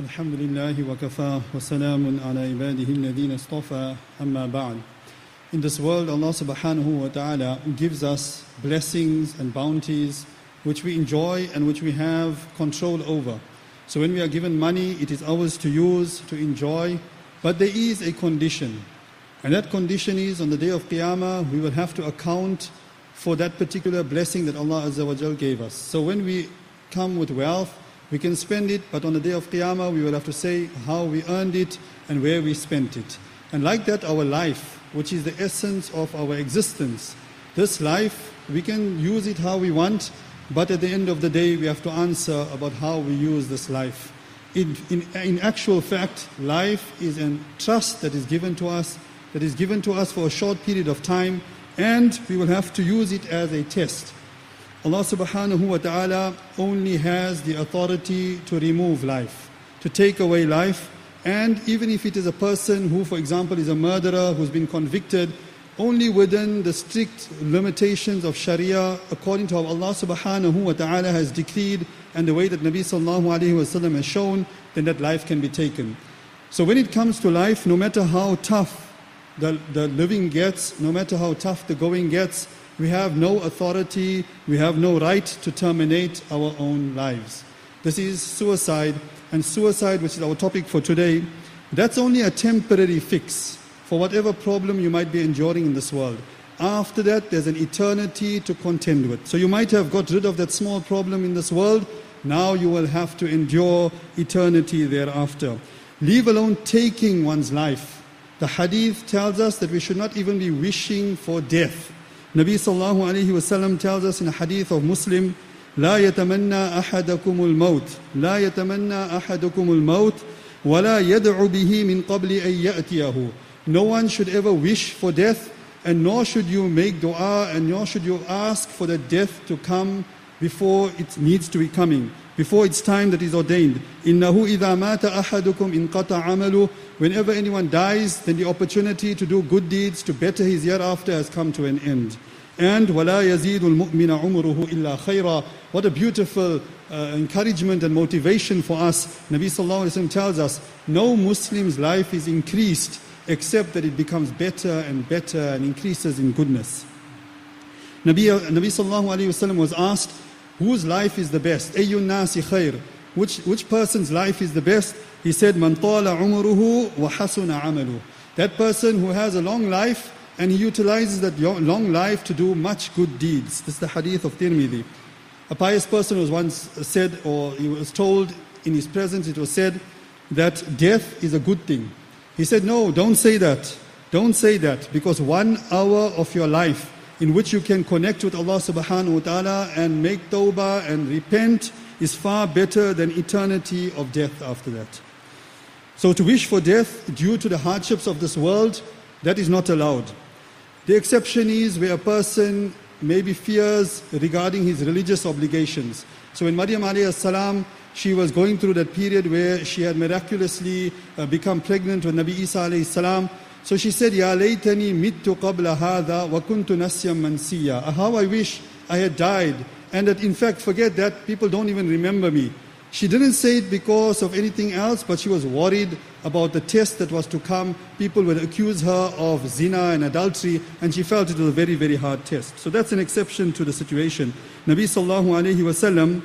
الحمد لله وكفى وسلام على عباده الذين اصطفى أما بعد In this world, Allah subhanahu wa ta'ala gives us blessings and bounties which we enjoy and which we have control over. So when we are given money, it is ours to use, to enjoy, but there is a condition. And that condition is on the day of Qiyamah, we will have to account for that particular blessing that Allah Azza wa Jal gave us. So when we come with wealth, we can spend it, but on the day of Qiyamah, we will have to say how we earned it and where we spent it. And like that, our life, which is the essence of our existence, this life, we can use it how we want, but at the end of the day, we have to answer about how we use this life. In, in, in actual fact, life is a trust that is given to us, that is given to us for a short period of time, and we will have to use it as a test. Allah subhanahu wa ta'ala only has the authority to remove life, to take away life, and even if it is a person who, for example, is a murderer who's been convicted, only within the strict limitations of Sharia, according to how Allah subhanahu wa ta'ala has decreed and the way that Nabi sallallahu alayhi wa has shown, then that life can be taken. So when it comes to life, no matter how tough the, the living gets, no matter how tough the going gets, we have no authority, we have no right to terminate our own lives. This is suicide, and suicide, which is our topic for today, that's only a temporary fix for whatever problem you might be enduring in this world. After that, there's an eternity to contend with. So you might have got rid of that small problem in this world. Now you will have to endure eternity thereafter. Leave alone taking one's life. The hadith tells us that we should not even be wishing for death. Nabi sallallahu alayhi wasallam tells us in a hadith of Muslim, لا يتمنى أحدكم الموت لا يتمنى أحدكم الموت ولا يدعو به من قبل أن يأتيه No one should ever wish for death and nor should you make dua and nor should you ask for the death to come before it needs to be coming before it's time that is ordained إنه إذا مات أحدكم انقطع عمله Whenever anyone dies, then the opportunity to do good deeds, to better his year after has come to an end. And وَلَا يَزِيدُ الْمُؤْمِنَ عُمُرُهُ إِلَّا خَيْرًا What a beautiful uh, encouragement and motivation for us. Nabi Sallallahu Alaihi Wasallam tells us, no Muslim's life is increased except that it becomes better and better and increases in goodness. Nabi, Nabi Sallallahu Alaihi Wasallam was asked, whose life is the best? أَيُّ النَّاسِ خَيْرٌ which, which person's life is the best? He said, Man tala umruhu wa hasuna amalu. That person who has a long life and he utilizes that long life to do much good deeds. This is the hadith of Tirmidhi. A pious person was once said, or he was told in his presence, it was said that death is a good thing. He said, No, don't say that. Don't say that because one hour of your life in which you can connect with Allah subhanahu wa ta'ala and make tawbah and repent is far better than eternity of death after that. So to wish for death due to the hardships of this world, that is not allowed. The exception is where a person maybe fears regarding his religious obligations. So when Maryam alayhi salam, she was going through that period where she had miraculously uh, become pregnant with Nabi Isa alayhi salam. So she said, Ya laytani mittu qabla hadha wa kuntu nasyam mansiya. How I wish I had died and that in fact, forget that, people don't even remember me. She didn't say it because of anything else, but she was worried about the test that was to come. People would accuse her of zina and adultery, and she felt it was a very, very hard test. So that's an exception to the situation. Nabi sallallahu alayhi wasallam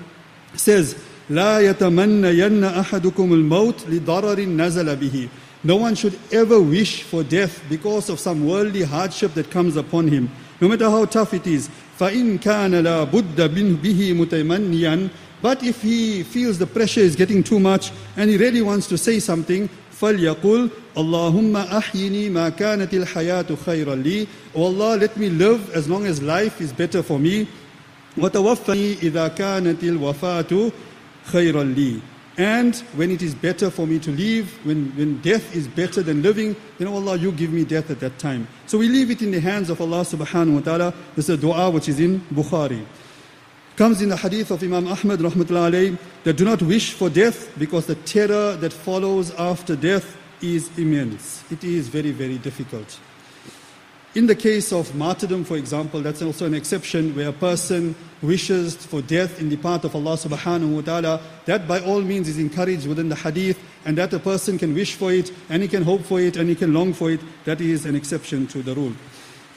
says, لا يتمنين أحدكم الموت لضرر نزل به. No one should ever wish for death because of some worldly hardship that comes upon him, no matter how tough it is. فَإِنْ كَانَ لَا بُدَّ بِهِ مُتَيْمَنِّيًا But if he feels the pressure is getting too much and he really wants to say something, فَلْيَقُلْ اللهم أحيني ما كانت الحياة خيرا لي Oh Allah, let me live as long as life is better for me. وتوفني إذا كانت الوفاة خيرا لي and when it is better for me to leave, when, when death is better than living, then oh Allah, you give me death at that time. So we leave it in the hands of Allah subhanahu wa ta'ala. This is a dua which is in Bukhari. Comes in the hadith of Imam Ahmad rahmatullahi alayhi, that do not wish for death because the terror that follows after death is immense. It is very, very difficult. In the case of martyrdom, for example, that's also an exception where a person wishes for death in the path of Allah subhanahu wa ta'ala. That by all means is encouraged within the hadith, and that a person can wish for it, and he can hope for it, and he can long for it. That is an exception to the rule.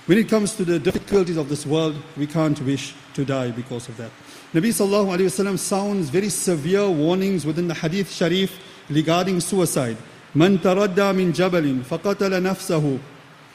When it comes to the difficulties of this world, we can't wish to die because of that. Nabi sallallahu alayhi sounds very severe warnings within the hadith sharif regarding suicide. Man taradda min jabalin faqatala nafsahu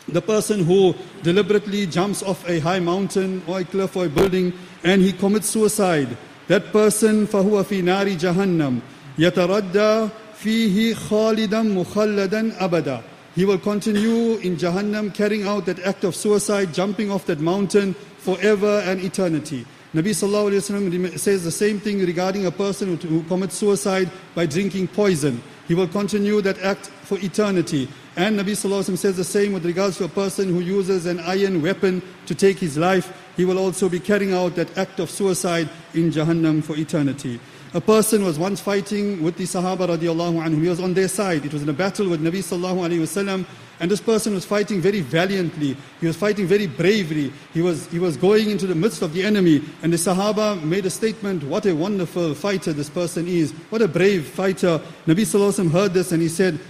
the person who deliberately jumps off a high mountain or a cliff or a building and he commits suicide, that person فهو في نار جهنم يتردى فيه خالدا مخلدا أبدا He will continue in Jahannam carrying out that act of suicide, jumping off that mountain forever and eternity. Nabi Sallallahu Alaihi Wasallam says the same thing regarding a person who, who commits suicide by drinking poison. He will continue that act for eternity. And Nabi Sallallahu Alaihi Wasallam says the same with regards to a person who uses an iron weapon to take his life. He will also be carrying out that act of suicide in Jahannam for eternity. A person was once fighting with the Sahaba radiallahu anhu. He was on their side. It was in a battle with Nabi sallallahu alayhi wasallam. And this person was fighting very valiantly. He was fighting very bravely. He was, he was going into the midst of the enemy. And the Sahaba made a statement, what a wonderful fighter this person is. What a brave fighter. Nabi sallallahu alayhi wa heard this and he said,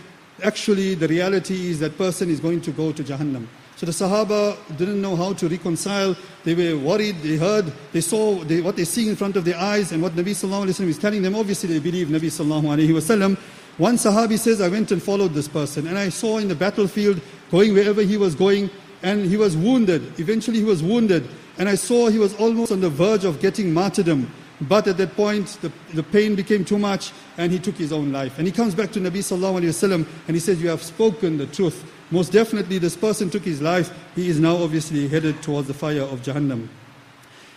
actually the reality is that person is going to go to Jahannam. So the Sahaba didn't know how to reconcile. They were worried. They heard, they saw they, what they see in front of their eyes and what Nabi Sallallahu Alaihi Wasallam is telling them. Obviously, they believe Nabi Sallallahu Alaihi Wasallam. One Sahabi says, I went and followed this person and I saw in the battlefield going wherever he was going and he was wounded. Eventually, he was wounded and I saw he was almost on the verge of getting martyrdom. But at that point, the, the pain became too much and he took his own life. And he comes back to Nabi Sallallahu Alaihi Wasallam and he says, You have spoken the truth. Most definitely, this person took his life. He is now obviously headed towards the fire of Jahannam.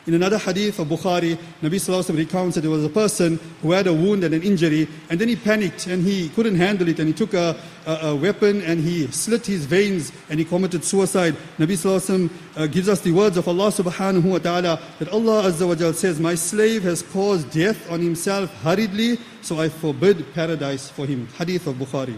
In another hadith of Bukhari, Nabi Sallallahu recounts that there was a person who had a wound and an injury, and then he panicked and he couldn't handle it, and he took a, a, a weapon and he slit his veins and he committed suicide. Nabi Sallallahu uh, gives us the words of Allah subhanahu wa ta'ala that Allah Azza wa Jal says, My slave has caused death on himself hurriedly, so I forbid paradise for him. Hadith of Bukhari.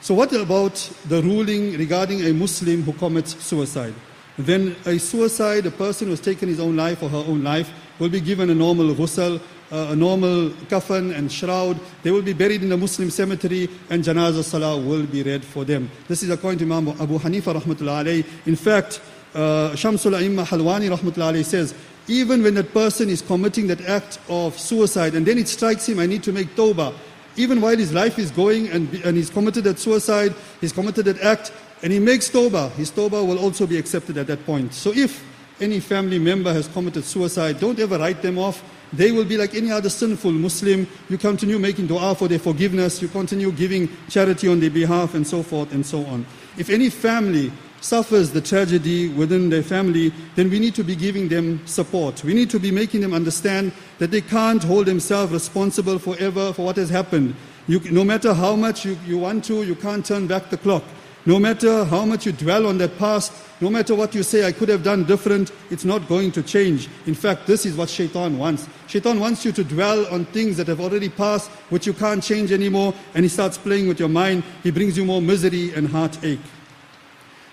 So, what about the ruling regarding a Muslim who commits suicide? Then, a suicide, a person who has taken his own life or her own life, will be given a normal ghusl, uh, a normal kafan and shroud. They will be buried in the Muslim cemetery, and janazah salah will be read for them. This is according to Imam Abu Hanifa rahmatullah alayhi. In fact, uh, Shamsul A'imma Halwani rahmatullah alayhi says, even when that person is committing that act of suicide and then it strikes him, I need to make tawbah even while his life is going and, and he's committed that suicide, he's committed that act, and he makes tawbah, his tawbah will also be accepted at that point. So if any family member has committed suicide, don't ever write them off. They will be like any other sinful Muslim. You continue making dua for their forgiveness, you continue giving charity on their behalf, and so forth and so on. If any family suffers the tragedy within their family, then we need to be giving them support. We need to be making them understand that they can't hold themselves responsible forever for what has happened. You, no matter how much you, you want to, you can't turn back the clock. No matter how much you dwell on that past, no matter what you say, I could have done different, it's not going to change. In fact, this is what shaitan wants. Shaitan wants you to dwell on things that have already passed, which you can't change anymore, and he starts playing with your mind. He brings you more misery and heartache.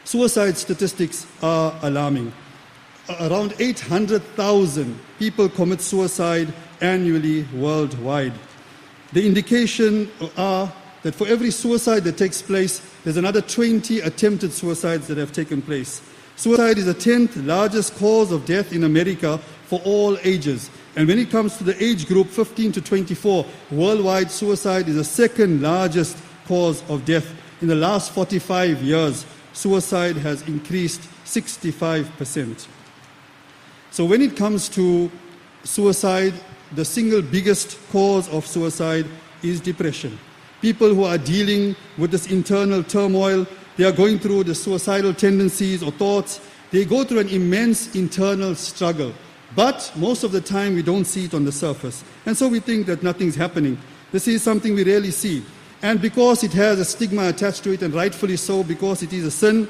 Suicide statistics are alarming. Around 800,000 people commit suicide annually worldwide. The indication are that for every suicide that takes place, there's another 20 attempted suicides that have taken place. Suicide is the 10th largest cause of death in America for all ages. And when it comes to the age group 15 to 24, worldwide suicide is the second largest cause of death. In the last 45 years, suicide has increased 65%. So, when it comes to suicide, the single biggest cause of suicide is depression. People who are dealing with this internal turmoil, they are going through the suicidal tendencies or thoughts, they go through an immense internal struggle. But most of the time, we don't see it on the surface. And so we think that nothing's happening. This is something we rarely see. And because it has a stigma attached to it, and rightfully so, because it is a sin,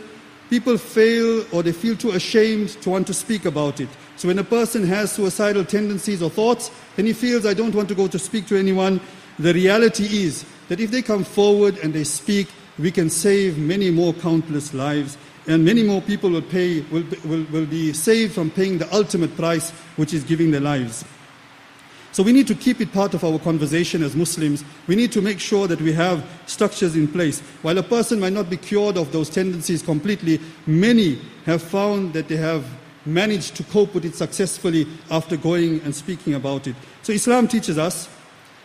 people fail or they feel too ashamed to want to speak about it. So when a person has suicidal tendencies or thoughts, then he feels, I don't want to go to speak to anyone. The reality is that if they come forward and they speak, we can save many more countless lives. and many more people will, pay, will, will, will be saved from paying the ultimate price, which is giving their lives. So we need to keep it part of our conversation as Muslims. We need to make sure that we have structures in place. While a person might not be cured of those tendencies completely, many have found that they have managed to cope with it successfully after going and speaking about it. So Islam teaches us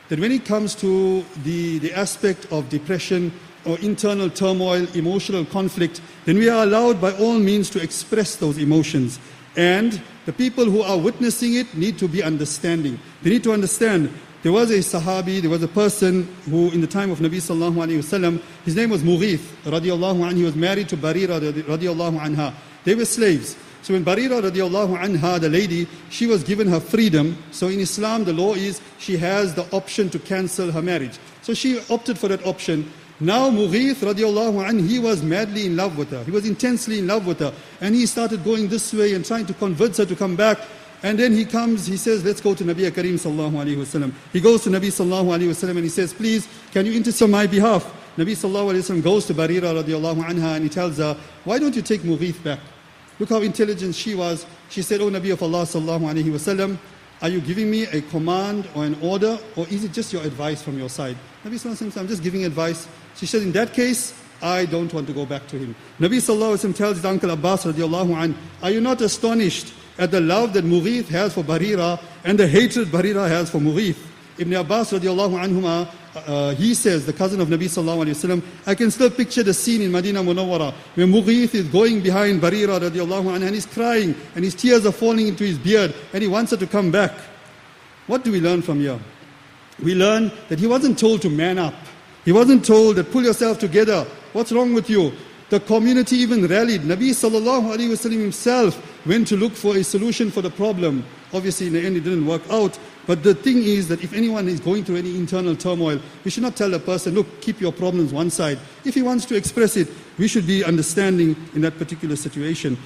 that when it comes to the, the aspect of depression or internal turmoil, emotional conflict, then we are allowed by all means to express those emotions. And the people who are witnessing it need to be understanding. They need to understand. There was a Sahabi, there was a person who, in the time of Nabi sallallahu alayhi wasallam, his name was Mughith radiallahu anhu. He was married to Barira radiallahu anha. They were slaves. So when Barira radiallahu anha, the lady, she was given her freedom. So in Islam, the law is she has the option to cancel her marriage. So she opted for that option. Now Mughith radiallahu anh, he was madly in love with her. He was intensely in love with her. And he started going this way and trying to convince her to come back. And then he comes, he says, let's go to Nabi Kareem sallallahu alayhi wasallam. He goes to Nabi sallallahu alayhi wasallam and he says, please, can you intercede on my behalf? Nabi sallallahu alayhi wasallam goes to Barira radiallahu anha and he tells her, why don't you take Mughith back? Look how intelligent she was. She said, O Nabi of Allah sallallahu alayhi wasallam, are you giving me a command or an order or is it just your advice from your side? Nabi sallallahu alayhi wasallam, I'm just giving advice. She said, in that case, I don't want to go back to him. Nabi sallallahu alayhi wasallam tells his uncle Abbas radiallahu anh, are you not astonished at the love that Mughith has for Barira and the hatred Barira has for Mughith? Ibn Abbas radiallahu anhuma uh, he says, the cousin of Nabi sallallahu alayhi wasallam, I can still picture the scene in Medina Munawwara where Mughith is going behind Barira radiallahu anha and he's crying and his tears are falling into his beard and he wants her to come back. What do we learn from here? We learn that he wasn't told to man up. He wasn't told that pull yourself together. What's wrong with you? The community even rallied. Nabi sallallahu alayhi himself went to look for a solution for the problem. Obviously, in the end, it didn't work out. But the thing is that if anyone is going through any internal turmoil, we should not tell a person, look, keep your problems one side. If he wants to express it, we should be understanding in that particular situation.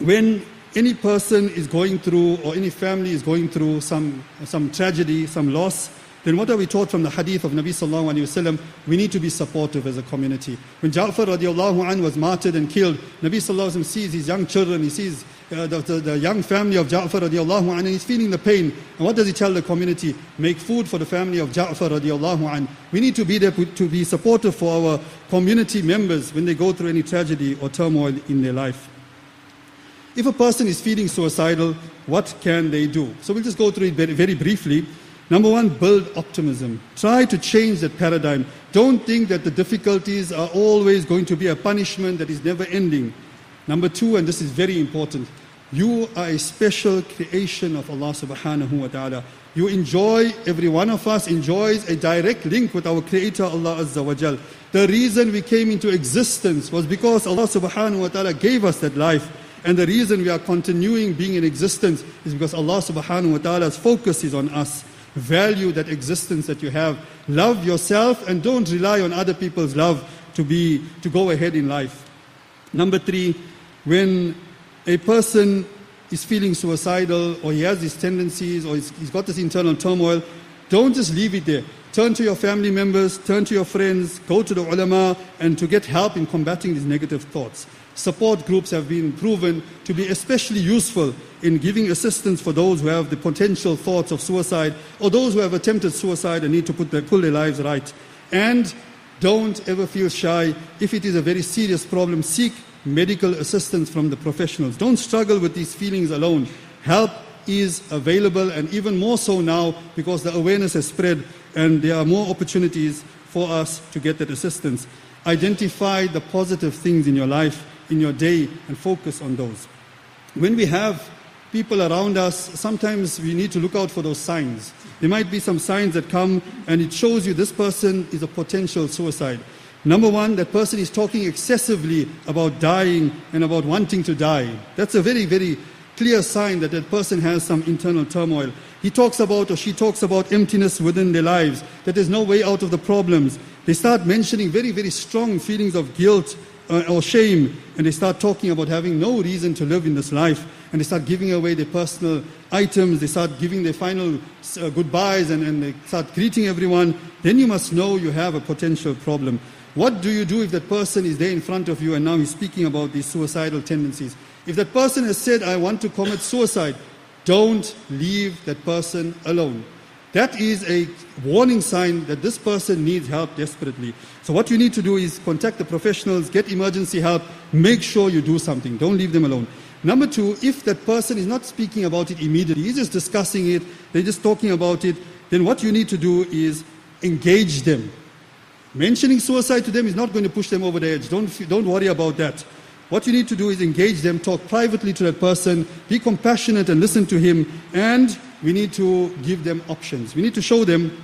When any person is going through, or any family is going through some, some tragedy, some loss, then what are we taught from the hadith of Nabi sallallahu alayhi wasallam? We need to be supportive as a community. When Ja'far radiallahu an was martyred and killed, Nabi sallallahu alayhi wasallam sees his young children, he sees uh, the, the, the, young family of Ja'far radiallahu an, and he's feeling the pain. And what does he tell the community? Make food for the family of Ja'far radiallahu an. We need to be there to be supportive for our community members when they go through any tragedy or turmoil in their life. If a person is feeling suicidal, what can they do? So we'll just go through it very, very briefly. Number one, build optimism. Try to change that paradigm. Don't think that the difficulties are always going to be a punishment that is never ending. Number two, and this is very important, you are a special creation of Allah subhanahu wa ta'ala. You enjoy, every one of us enjoys a direct link with our Creator Allah Azza wa Jal. The reason we came into existence was because Allah subhanahu wa ta'ala gave us that life. And the reason we are continuing being in existence is because Allah subhanahu wa ta'ala's focus is on us value that existence that you have. Love yourself and don't rely on other people's love to, be, to go ahead in life. Number three, when a person is feeling suicidal or he has these tendencies or he's, he's got this internal turmoil, don't just leave it there. Turn to your family members, turn to your friends, go to the ulama, and to get help in combating these negative thoughts. Support groups have been proven to be especially useful in giving assistance for those who have the potential thoughts of suicide or those who have attempted suicide and need to put their, pull their lives right. And don't ever feel shy. If it is a very serious problem, seek medical assistance from the professionals. Don't struggle with these feelings alone. Help is available and even more so now because the awareness has spread and there are more opportunities for us to get that assistance. Identify the positive things in your life in your day and focus on those. When we have people around us, sometimes we need to look out for those signs. There might be some signs that come and it shows you this person is a potential suicide. Number one, that person is talking excessively about dying and about wanting to die. That's a very, very clear sign that that person has some internal turmoil. He talks about or she talks about emptiness within their lives, that there's no way out of the problems. They start mentioning very, very strong feelings of guilt or shame, and they start talking about having no reason to live in this life, and they start giving away their personal items, they start giving their final uh, goodbyes, and, and they start greeting everyone, then you must know you have a potential problem. What do you do if that person is there in front of you and now he's speaking about these suicidal tendencies? If that person has said, I want to commit suicide, don't leave that person alone. That is a warning sign that this person needs help desperately. So, what you need to do is contact the professionals, get emergency help, make sure you do something. Don't leave them alone. Number two, if that person is not speaking about it immediately, he's just discussing it, they're just talking about it, then what you need to do is engage them. Mentioning suicide to them is not going to push them over the edge. Don't, don't worry about that. What you need to do is engage them, talk privately to that person, be compassionate and listen to him, and we need to give them options. We need to show them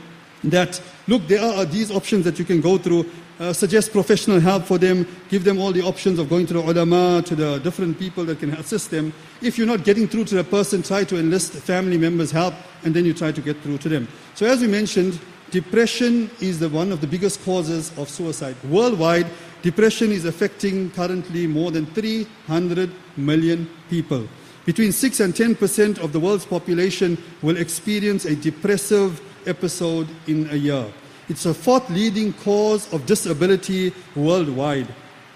that, look, there are these options that you can go through. Uh, suggest professional help for them, give them all the options of going to the ulama, to the different people that can assist them. If you're not getting through to the person, try to enlist family members' help, and then you try to get through to them. So, as we mentioned, depression is the, one of the biggest causes of suicide. Worldwide, depression is affecting currently more than 300 million people. Between 6 and 10 percent of the world's population will experience a depressive episode in a year. It's a fourth leading cause of disability worldwide.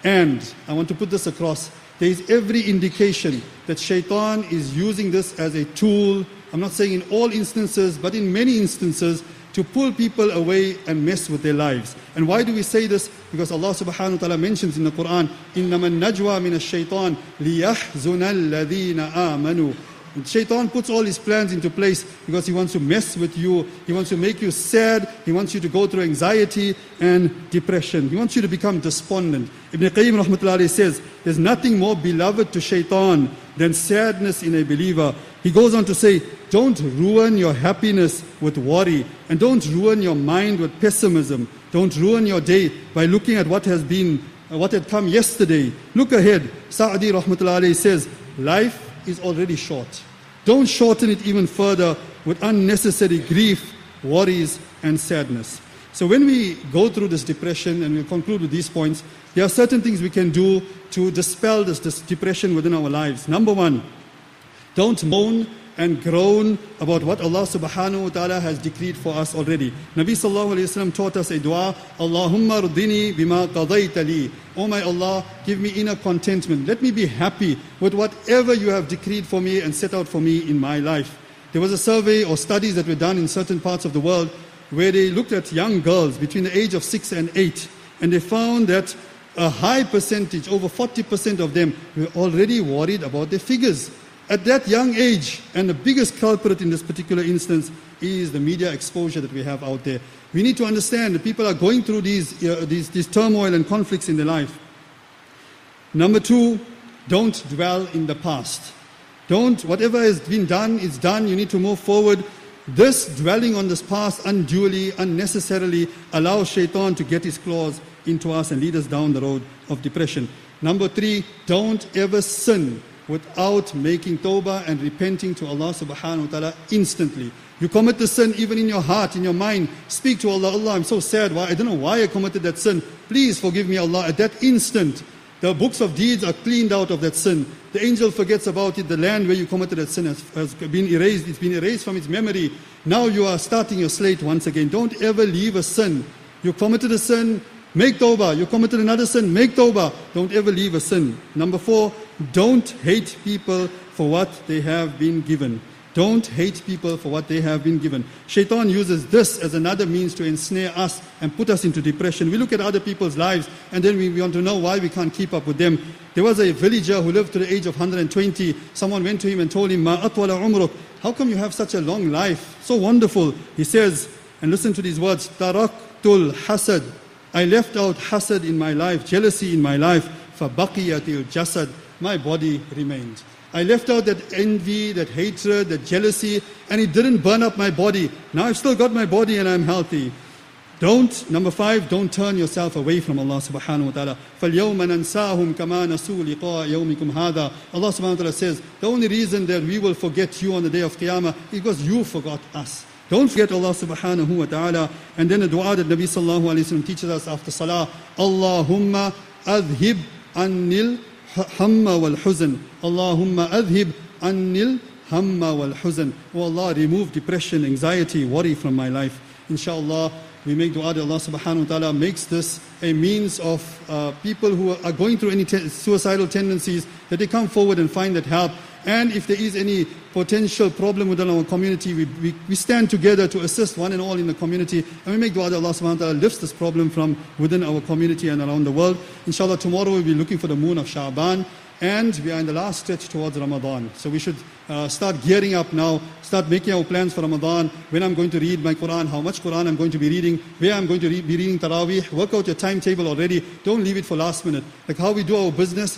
And I want to put this across there is every indication that shaitan is using this as a tool. I'm not saying in all instances, but in many instances to pull people away and mess with their lives. And why do we say this? Because Allah subhanahu wa ta'ala mentions in the Quran, إِنَّمَا النَّجْوَى مِنَ الشَّيْطَانِ لِيَحْزُنَ الَّذِينَ آمَنُوا and Shaitan puts all his plans into place because he wants to mess with you. He wants to make you sad. He wants you to go through anxiety and depression. He wants you to become despondent. Ibn Qayyim rahmatullahi says, there's nothing more beloved to Shaitan than sadness in a believer. He goes on to say, don't ruin your happiness with worry and don't ruin your mind with pessimism. Don't ruin your day by looking at what has been, uh, what had come yesterday. Look ahead. Sa'di rahmatullahi says, life is already short. Don't shorten it even further with unnecessary grief, worries, and sadness. So, when we go through this depression and we conclude with these points, there are certain things we can do to dispel this, this depression within our lives. Number one, don't moan and groan about what Allah subhanahu wa ta'ala has decreed for us already. Nabi sallallahu alayhi wa taught us a dua, Allahumma rdini bima qadayta li. Oh my Allah, give me inner contentment. Let me be happy with whatever you have decreed for me and set out for me in my life. There was a survey or studies that were done in certain parts of the world where they looked at young girls between the age of six and eight, and they found that a high percentage, over 40% of them, were already worried about their figures at that young age, and the biggest culprit in this particular instance is the media exposure that we have out there. We need to understand that people are going through these, uh, these, these turmoil and conflicts in their life. Number two, don't dwell in the past. Don't, whatever has been done is done. You need to move forward. This dwelling on this past unduly, unnecessarily allows shaitan to get his claws into us and lead us down the road of depression. Number three, don't ever sin without making tawbah and repenting to Allah subhanahu wa ta'ala instantly. You commit the sin even in your heart, in your mind. Speak to Allah, Allah, I'm so sad. Why? I don't know why I committed that sin. Please forgive me, Allah. At that instant, the books of deeds are cleaned out of that sin. The angel forgets about it. The land where you committed that sin has, has been erased. It's been erased from its memory. Now you are starting your slate once again. Don't ever leave a sin. You committed a sin, Make tawbah. You committed another sin. Make tawbah. Don't ever leave a sin. Number four, don't hate people for what they have been given. Don't hate people for what they have been given. Shaitan uses this as another means to ensnare us and put us into depression. We look at other people's lives and then we want to know why we can't keep up with them. There was a villager who lived to the age of 120. Someone went to him and told him, Ma atwala umruk. How come you have such a long life? So wonderful. He says, and listen to these words, Taraktul hasad I left out hasad in my life, jealousy in my life. فَبَقِيَتِ الْجَسَدِ My body remained. I left out that envy, that hatred, that jealousy, and it didn't burn up my body. Now I've still got my body and I'm healthy. Don't, number five, don't turn yourself away from Allah subhanahu wa ta'ala. فَالْيَوْمَ نَنْسَاهُمْ كَمَا نَسُوا لِقَاءَ يَوْمِكُمْ هَذَا Allah subhanahu wa ta'ala says, the only reason that we will forget you on the day of Qiyamah is because you forgot us. Don't forget Allah subhanahu wa ta'ala. And then the dua that Nabi sallallahu alayhi wa teaches us after salah. Allahumma adhib annil wal huzn. Allahumma adhib annil hamma wal huzn. Oh Allah, remove depression, anxiety, worry from my life. Inshallah, we make dua that Allah subhanahu wa ta'ala makes this a means of uh, people who are going through any te- suicidal tendencies, that they come forward and find that help. And if there is any potential problem within our community, we, we, we stand together to assist one and all in the community. And we make dua that Allah subhanahu wa ta'ala lifts this problem from within our community and around the world. Inshallah, tomorrow we'll be looking for the moon of Sha'ban. And we are in the last stretch towards Ramadan. So we should uh, start gearing up now, start making our plans for Ramadan, when I'm going to read my Quran, how much Quran I'm going to be reading, where I'm going to re- be reading Taraweeh. Work out your timetable already. Don't leave it for last minute. Like how we do our business